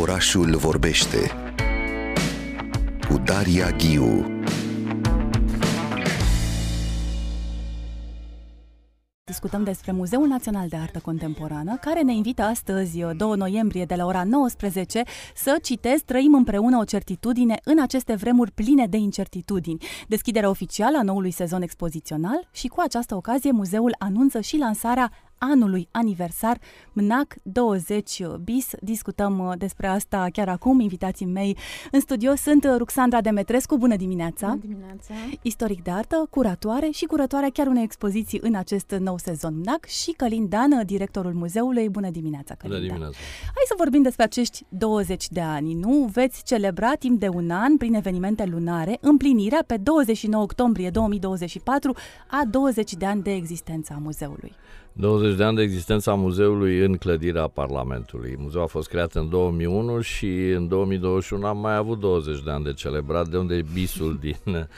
Orașul vorbește cu Daria Ghiu. Discutăm despre Muzeul Național de Artă Contemporană, care ne invită astăzi, 2 noiembrie, de la ora 19, să citesc Trăim împreună o certitudine în aceste vremuri pline de incertitudini. Deschiderea oficială a noului sezon expozițional și cu această ocazie muzeul anunță și lansarea anului aniversar MNAC 20 bis. Discutăm uh, despre asta chiar acum. Invitații mei în studio sunt uh, Ruxandra Demetrescu, bună dimineața! Bună dimineața! Istoric de artă, curatoare și curatoarea chiar unei expoziții în acest nou sezon MNAC și Călin Dan, directorul muzeului. Bună dimineața, Călin Bună dimineața! Hai să vorbim despre acești 20 de ani, nu? Veți celebra timp de un an, prin evenimente lunare, împlinirea pe 29 octombrie 2024 a 20 de ani de existență a muzeului. 20 de ani de existență a muzeului în clădirea Parlamentului. Muzeul a fost creat în 2001 și în 2021 am mai avut 20 de ani de celebrat, de unde e bisul din,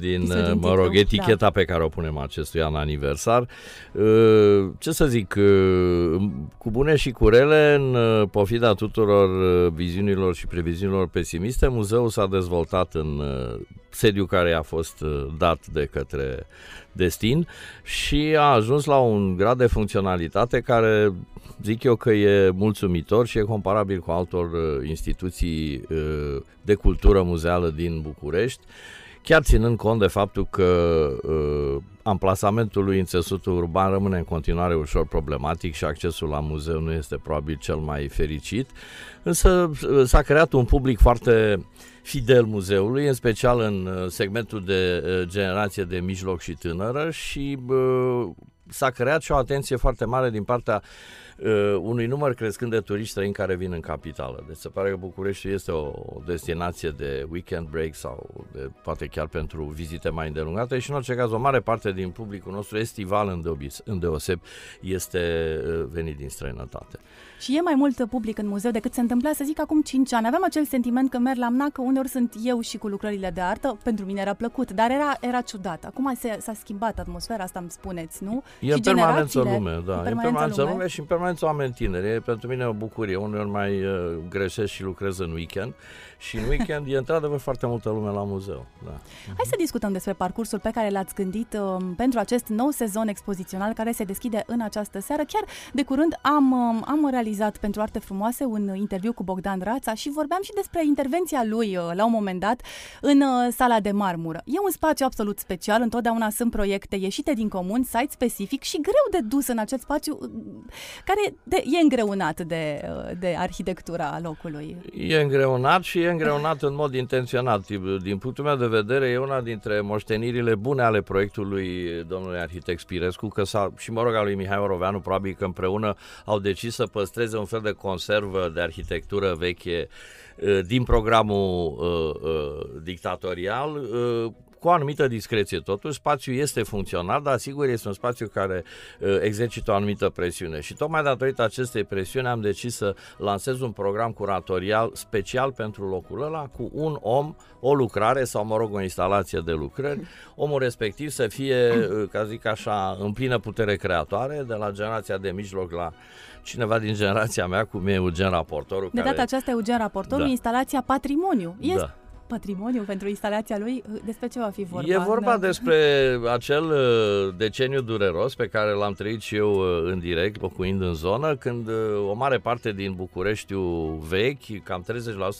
din, Bisul din mă rog, titlu, eticheta da. pe care o punem acestui an aniversar. Uh, Ce să zic, uh, cu bune și cu rele, în uh, pofida tuturor uh, viziunilor și previziunilor pesimiste, muzeul s-a dezvoltat în uh, sediu care a fost uh, dat de către destin și a ajuns la un grad de funcționalitate care zic eu că e mulțumitor și e comparabil cu altor uh, instituții uh, de cultură muzeală din București, chiar ținând cont de faptul că uh, amplasamentul lui în țesutul urban rămâne în continuare ușor problematic și accesul la muzeu nu este probabil cel mai fericit, însă uh, s-a creat un public foarte fidel muzeului, în special în uh, segmentul de uh, generație de mijloc și tânără și uh, s-a creat și o atenție foarte mare din partea uh, unui număr crescând de turiști străini care vin în capitală. Deci se pare că București este o, o destinație de weekend break sau de, poate chiar pentru vizite mai îndelungate și în orice caz o mare parte din publicul nostru estival îndeobis, îndeoseb este uh, venit din străinătate. Și e mai mult public în muzeu decât se întâmpla, să zic, acum 5 ani. Aveam acel sentiment că merg la MNAC, că uneori sunt eu și cu lucrările de artă. Pentru mine era plăcut, dar era, era ciudat. Acum se, s-a schimbat atmosfera, asta îmi spuneți, nu? E și în permanență generațiile- lume, da. în În permanență permanență lume. lume și în permanență oameni tineri. E pentru mine o bucurie. Uneori mai uh, greșesc și lucrez în weekend și în weekend e într-adevăr foarte multă lume la muzeu. Da. Hai să discutăm despre parcursul pe care l-ați gândit um, pentru acest nou sezon expozițional care se deschide în această seară. Chiar de curând am, um, am realizat pentru Arte Frumoase un interviu cu Bogdan Rața și vorbeam și despre intervenția lui uh, la un moment dat în uh, sala de marmură. E un spațiu absolut special, întotdeauna sunt proiecte ieșite din comun, site specific și greu de dus în acest spațiu uh, care de, e îngreunat de, uh, de arhitectura locului. E îngreunat și e îngreunat în mod intenționat. Din punctul meu de vedere, e una dintre moștenirile bune ale proiectului domnului arhitect Spirescu, că s-a, și mă rog al lui Mihai Oroveanu, probabil că împreună au decis să păstreze un fel de conservă de arhitectură veche eh, din programul uh, uh, dictatorial, uh, cu o anumită discreție. Totuși, spațiul este funcțional, dar sigur este un spațiu care uh, exercită o anumită presiune. Și tocmai datorită acestei presiuni am decis să lansez un program curatorial special pentru locul ăla, cu un om, o lucrare sau, mă rog, o instalație de lucrări. Omul respectiv să fie, uh, ca zic așa, în plină putere creatoare, de la generația de mijloc la cineva din generația mea, cum e Eugen Raportorul. De care... data aceasta, Eugen Raportorul, Da. instalația Patrimoniu. Este Da. Patrimoniu pentru instalația lui? Despre ce va fi vorba? E vorba Da. despre acel uh, deceniu dureros pe care l-am trăit și eu uh, în direct, locuind în zonă, când uh, o mare parte din Bucureștiul vechi, cam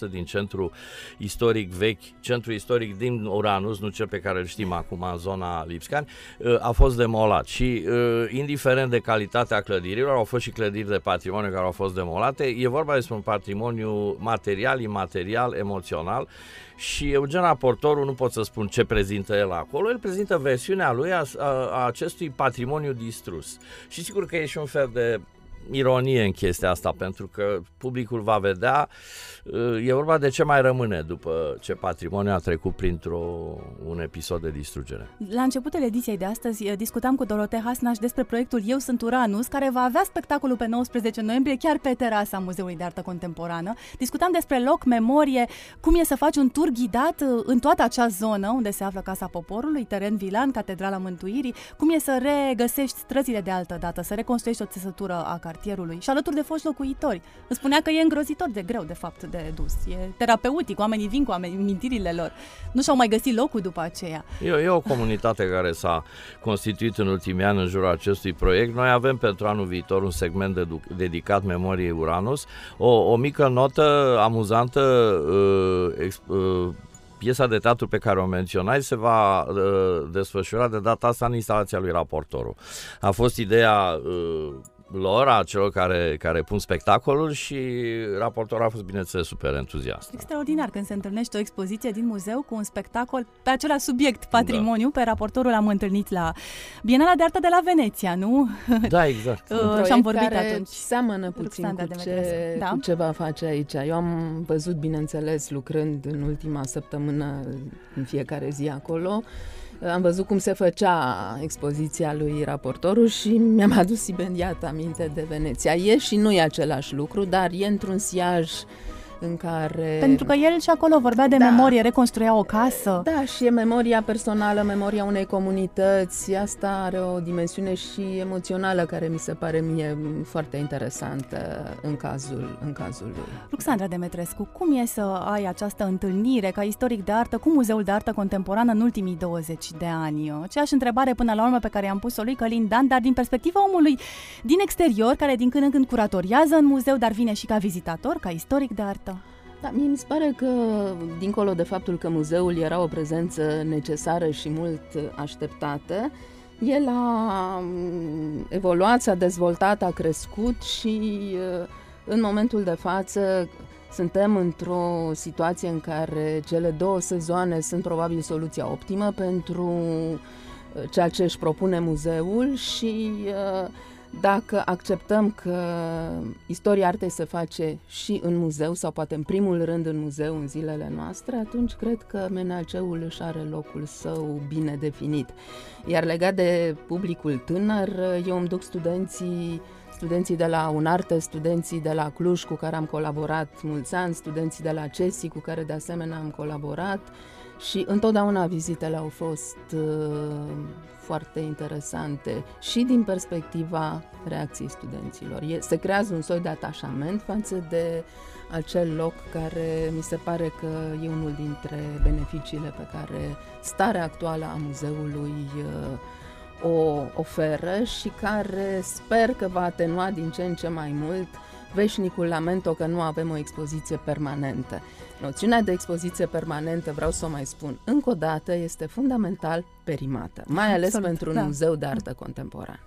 30% din centru istoric vechi, centru istoric din Uranus, nu cel pe care îl știm acum în zona Lipscani, uh, a fost demolat. Și uh, indiferent de calitatea clădirilor, au fost și clădiri de patrimoniu care au fost demolate, e vorba despre un patrimoniu material, imaterial, emoțional și Eugen Raportorul, nu pot să spun ce prezintă el acolo, el prezintă versiunea lui a, a, a acestui patrimoniu distrus. Și sigur că e și un fel de ironie în chestia asta, pentru că publicul va vedea, e vorba de ce mai rămâne după ce patrimoniul a trecut printr-un episod de distrugere. La începutul ediției de astăzi eh, discutam cu Dorotea Hasnaș despre proiectul Eu sunt Uranus, care va avea spectacolul pe 19 noiembrie chiar pe terasa Muzeului de Artă Contemporană. Discutam despre loc, memorie, cum e să faci un tur ghidat eh, în toată acea zonă unde se află Casa Poporului, teren Vilan, Catedrala Mântuirii, cum e să regăsești străzile de altă dată, să reconstruiești o țesătură a cartierului cartierului și alături de foști locuitori. Îmi spunea că e îngrozitor de greu, de fapt, de dus. E terapeutic, oamenii vin cu amintirile lor. Nu și-au mai găsit locul după aceea. E, e o comunitate care s-a constituit în ultimii ani în jurul acestui proiect. Noi avem pentru anul viitor un segment dedu- dedicat memoriei Uranus. O, o mică notă amuzantă uh, ex, uh, piesa de teatru pe care o menționai se va uh, desfășura de data asta în instalația lui raportorul. A fost ideea uh, lor, a celor care, care pun spectacolul și raportorul a fost, bineînțeles, super entuziast. Extraordinar când se întâlnește o expoziție din muzeu cu un spectacol pe același subiect, patrimoniu, da. pe raportorul am întâlnit la Bienala de Artă de la Veneția, nu? Da, exact. uh, și am vorbit care atunci. seamănă puțin cu ce, da? cu ce va face aici. Eu am văzut, bineînțeles, lucrând în ultima săptămână în fiecare zi acolo, am văzut cum se făcea expoziția lui raportorul și mi-am adus imediat aminte de Veneția. E și nu e același lucru, dar e într-un siaj în care... Pentru că el și acolo vorbea de da. memorie, reconstruia o casă. Da, și e memoria personală, memoria unei comunități. Asta are o dimensiune și emoțională care mi se pare mie foarte interesantă în cazul, în cazul lui. Ruxandra Demetrescu, cum e să ai această întâlnire ca istoric de artă cu Muzeul de Artă Contemporană în ultimii 20 de ani? Aceeași întrebare până la urmă pe care am pus-o lui Călin Dan, dar din perspectiva omului din exterior, care din când în când curatoriază în muzeu, dar vine și ca vizitator, ca istoric de artă. Da, mie mi se pare că, dincolo de faptul că muzeul era o prezență necesară și mult așteptată, el a mm, evoluat, s-a dezvoltat, a crescut și uh, în momentul de față suntem într-o situație în care cele două sezoane sunt probabil soluția optimă pentru uh, ceea ce își propune muzeul și uh, dacă acceptăm că istoria artei se face și în muzeu, sau poate în primul rând în muzeu în zilele noastre, atunci cred că MNAC-ul își are locul său bine definit. Iar legat de publicul tânăr, eu îmi duc studenții studenții de la Unarte, studenții de la Cluj cu care am colaborat mulți ani, studenții de la CESI cu care de asemenea am colaborat și întotdeauna vizitele au fost uh, foarte interesante și din perspectiva reacției studenților. E, se creează un soi de atașament față de acel loc care mi se pare că e unul dintre beneficiile pe care starea actuală a muzeului uh, o oferă și care sper că va atenua din ce în ce mai mult veșnicul lamento că nu avem o expoziție permanentă. Noțiunea de expoziție permanentă, vreau să o mai spun încă o dată, este fundamental perimată, mai ales Absolut, pentru un da. muzeu de artă contemporană.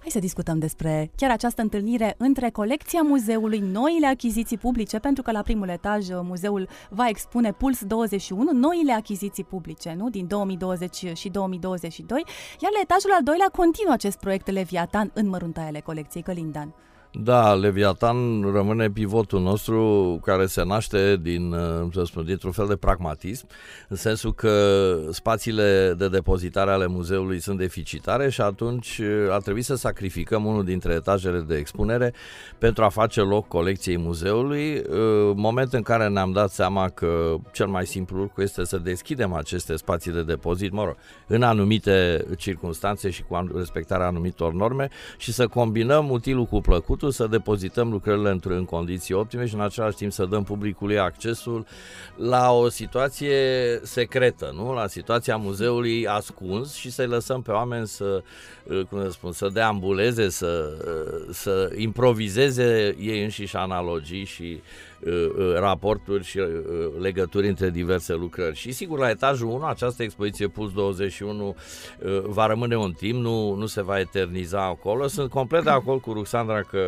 Hai să discutăm despre chiar această întâlnire între colecția muzeului, noile achiziții publice, pentru că la primul etaj uh, muzeul va expune Puls 21, noile achiziții publice, nu? Din 2020 și 2022, iar la etajul al doilea continuă acest proiect Leviatan în măruntaiele colecției Călindan. Da, Leviatan rămâne pivotul nostru care se naște din, uh, să spun, dintr-un fel de pragmatism, în sensul că spațiile de depozitare ale muzeului sunt deficitare și atunci uh, a trebuit să sacrificăm unul dintre etajele de expunere pentru a face loc colecției muzeului, uh, moment în care ne-am dat seama că cel mai simplu lucru este să deschidem aceste spații de depozit, mă rog, în anumite circunstanțe și cu respectarea anumitor norme și să combinăm utilul cu plăcut începutul, să depozităm lucrările într în condiții optime și în același timp să dăm publicului accesul la o situație secretă, nu? la situația muzeului ascuns și să-i lăsăm pe oameni să, uh, cum să spun, să deambuleze, să, uh, să improvizeze ei înșiși analogii și uh, raporturi și legături între diverse lucrări. Și sigur, la etajul 1, această expoziție Puls 21 va rămâne un timp, nu, nu se va eterniza acolo. Sunt complet de acord cu Ruxandra că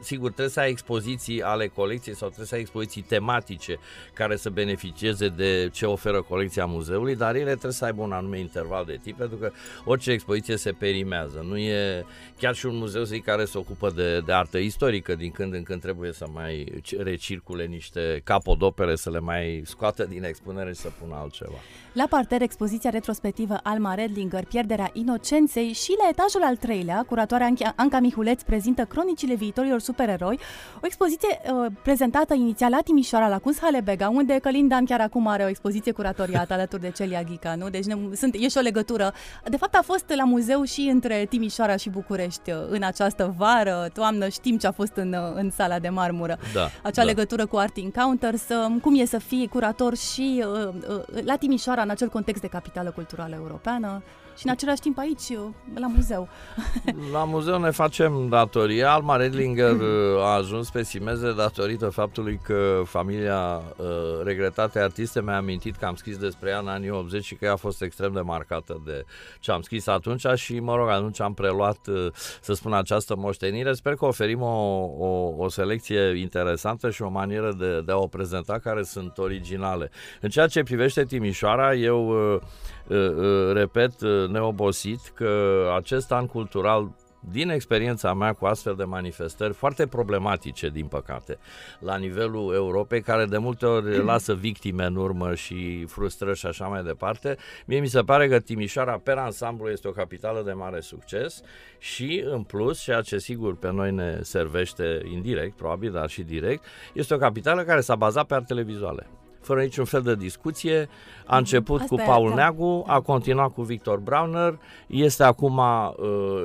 sigur, trebuie să ai expoziții ale colecției sau trebuie să ai expoziții tematice care să beneficieze de ce oferă colecția muzeului, dar ele trebuie să aibă un anume interval de timp, pentru că orice expoziție se perimează. Nu e chiar și un muzeu zic, care se ocupă de, de artă istorică, din când în când trebuie să mai recircule niște capodopere, să le mai scoată din expunere și să pună altceva. La parter, expoziția retrospectivă Alma Redlinger, Pierderea inocenței și la etajul al treilea, curatoarea Anca Mihuleț prezintă cronicile viitorilor supereroi. O expoziție uh, prezentată inițial la Timișoara, la Kunsthalle unde Călin Dan chiar acum are o expoziție curatoriată alături de Celia Ghica, nu? Deci ne, sunt, e și o legătură. De fapt a fost la muzeu și între Timișoara și București uh, în această vară, toamnă, știm ce a fost în, uh, în sala de marmură. Da, Acea da. legătură cu Art Encounters, um, cum e să fii curator și uh, uh, la Timișoara în acel context de capitală culturală europeană și în același timp aici, uh, la muzeu. La muzeu ne facem datoria. Alma Redlinger uh, a ajuns pe Simeze datorită faptului că familia uh, regretate artiste mi-a amintit că am scris despre ea în anii 80 și că ea a fost extrem de marcată de ce am scris atunci și, mă rog, atunci am preluat, uh, să spun, această moștenire. Sper că oferim o, o, o selecție interesantă și o manieră de, de a o prezenta care sunt originale. În ceea ce privește Timișoara, eu uh, uh, uh, repet uh, neobosit că acest an cultural din experiența mea cu astfel de manifestări foarte problematice, din păcate, la nivelul Europei, care de multe ori lasă victime în urmă și frustrări și așa mai departe, mie mi se pare că Timișoara, per ansamblu, este o capitală de mare succes și, în plus, ceea ce sigur pe noi ne servește indirect, probabil, dar și direct, este o capitală care s-a bazat pe artele vizuale fără niciun fel de discuție. A început Asta cu e, Paul da. Neagu, a continuat cu Victor Browner, este acum uh,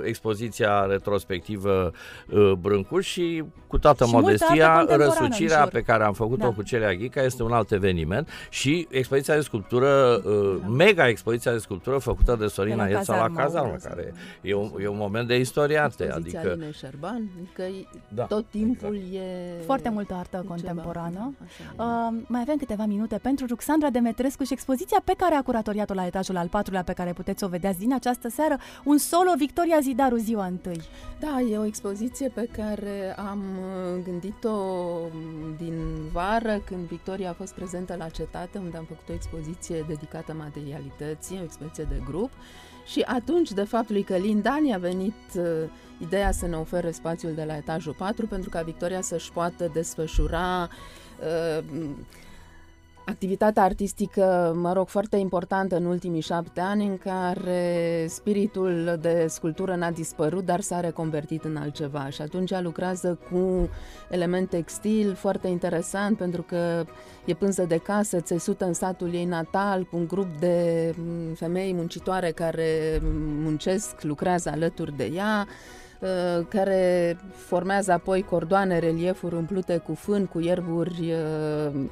expoziția retrospectivă uh, Brâncuș și cu toată Și multă modestia, artă contemporană în răsucirea jur. pe care am făcut-o Da. cu Celia Ghica este un alt eveniment și expoziția de sculptură, uh, mega expoziția de sculptură făcută de Sorina De la Ieța la cazarmă. Cazarmă, care e un, e un moment de istoriate, Expoziția adică Alinei Șerban, adică e- Da, tot timpul e... Foarte multă artă ceva. contemporană. Așa e. Uh, mai avem câteva minute pentru Ruxandra Demetrescu și expoziția pe care a curatoriat-o la etajul al patrulea, pe care puteți să o vedeați din această seară, un solo Victoria Zidaru ziua întâi. Da, e o expoziție pe care am uh, gândit-o mm, din vară, când Victoria a fost prezentă la cetate, unde am făcut o expoziție dedicată materialității, o expoziție de grup. Și atunci, de fapt, lui Călin Dani a venit uh, ideea să ne ofere spațiul de la etajul 4 pentru ca Victoria să-și poată desfășura uh, activitatea artistică, mă rog, foarte importantă în ultimii șapte ani, în care spiritul de sculptură n-a dispărut, dar s-a reconvertit în altceva. Și atunci lucrează cu element textil foarte interesant, pentru că e pânză de casă, țesută în satul ei natal, cu un grup de mm, femei muncitoare care muncesc, lucrează alături de ea, uh, care formează apoi cordoane, reliefuri umplute cu fân, cu ierburi uh, uh,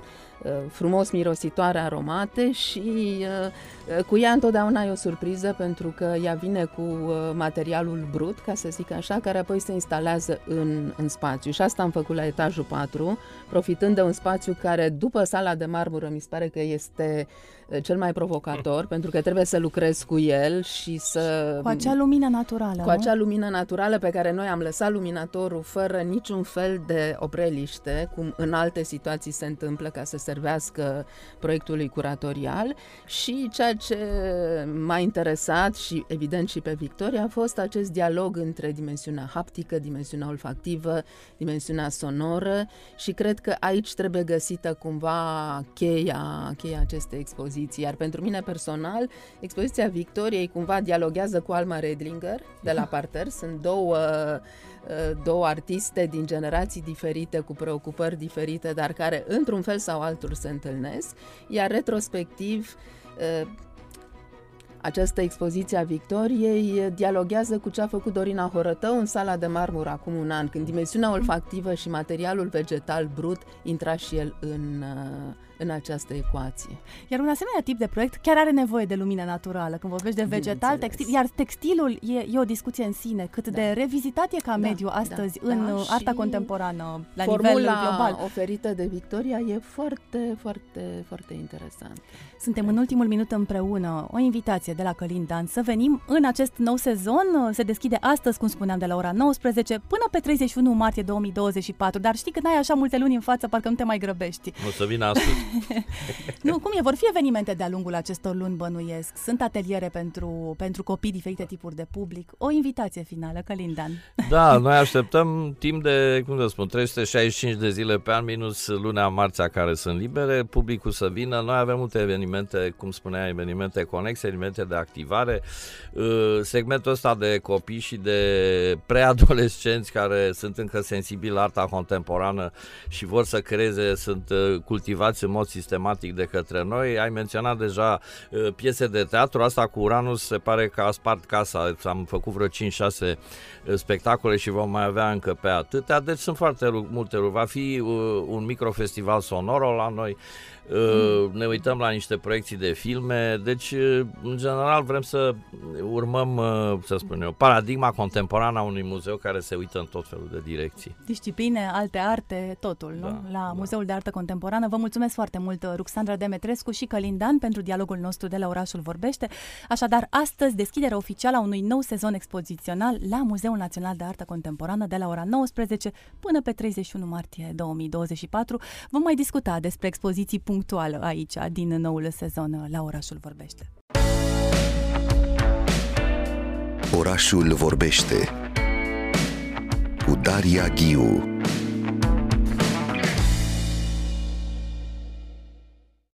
frumos mirositoare, aromate și uh, uh, cu ea întotdeauna e o surpriză pentru că ea vine cu uh, materialul brut, ca să zic așa, care apoi se instalează în, în spațiu. Și asta am făcut la etajul 4, profitând de un spațiu care, după sala de marmură, mi se pare că este uh, cel mai provocator, pentru că trebuie să lucrez cu el și să... Cu acea lumină naturală, Cu nu? acea lumină naturală pe care noi am lăsat luminatorul fără niciun fel de opreliște, cum în alte situații se întâmplă ca să servească proiectului curatorial și ceea ce m-a interesat și evident și pe Victoria a fost acest dialog între dimensiunea haptică, dimensiunea olfactivă, dimensiunea sonoră și cred că aici trebuie găsită cumva cheia, cheia acestei expoziții. Iar pentru mine personal, expoziția Victoriei cumva dialoghează cu Alma Redlinger de la Parter. Sunt două, uh, două artiste din generații diferite, cu preocupări diferite, dar care într-un fel sau altul se întâlnesc. Iar retrospectiv, uh, această expoziție a Victoriei dialoghează cu ce a făcut Dorina Horătău în sala de marmură acum un an, când dimensiunea olfactivă și materialul vegetal brut intra și el în, uh, în această ecuație. Iar un asemenea tip de proiect chiar are nevoie de lumină naturală. Când vorbești de vegetal, Bineînțeles. textil, iar textilul e, e o discuție în sine. Cât Da. de revizitat e ca Da, mediu da, astăzi da. în uh, arta Și contemporană, la Formula nivel global. oferită de Victoria e foarte, foarte, foarte interesantă. Suntem în ultimul minut împreună. O invitație de la Călin Dan să venim în acest nou sezon. Se deschide astăzi, cum spuneam, de la ora 19 până pe 31 martie 2024. Dar știi că n-ai așa multe luni în față, parcă nu te mai grăbești. o să vină astăzi. nu, cum e? Vor fi evenimente de-a lungul acestor luni, bănuiesc. Sunt ateliere pentru, pentru copii, diferite tipuri de public. O invitație finală, Călindan. Da, noi așteptăm timp de, cum să spun, 365 de zile pe an, minus luna marțea care sunt libere, publicul să vină. Noi avem multe evenimente, cum spunea, evenimente conexe, evenimente de activare. Uh, segmentul ăsta de copii și de preadolescenți care sunt încă sensibili la arta contemporană și vor să creeze, sunt uh, cultivați în mod sistematic de către noi. Ai menționat deja uh, piese de teatru, asta cu Uranus se pare că a spart casa, am făcut vreo 5-6 uh, spectacole și vom mai avea încă pe atâtea, deci sunt foarte multe Va fi un microfestival sonor la noi, mm. ne uităm la niște proiecții de filme, deci în general vrem să urmăm, să spun eu, paradigma contemporană a unui muzeu care se uită în tot felul de direcții. Discipline, alte arte, totul, nu? Da, la da. Muzeul de Artă Contemporană. Vă mulțumesc foarte mult, Ruxandra Demetrescu și Călin Dan, pentru dialogul nostru de la Orașul Vorbește. Așadar, astăzi, deschiderea oficială a unui nou sezon expozițional la Muzeul Național de Artă Contemporană de la ora 19 până pe 31 martie 2024. Vom mai discuta despre expoziții punctuale aici, din noul sezon la Orașul Vorbește. Orașul vorbește cu Daria Ghiu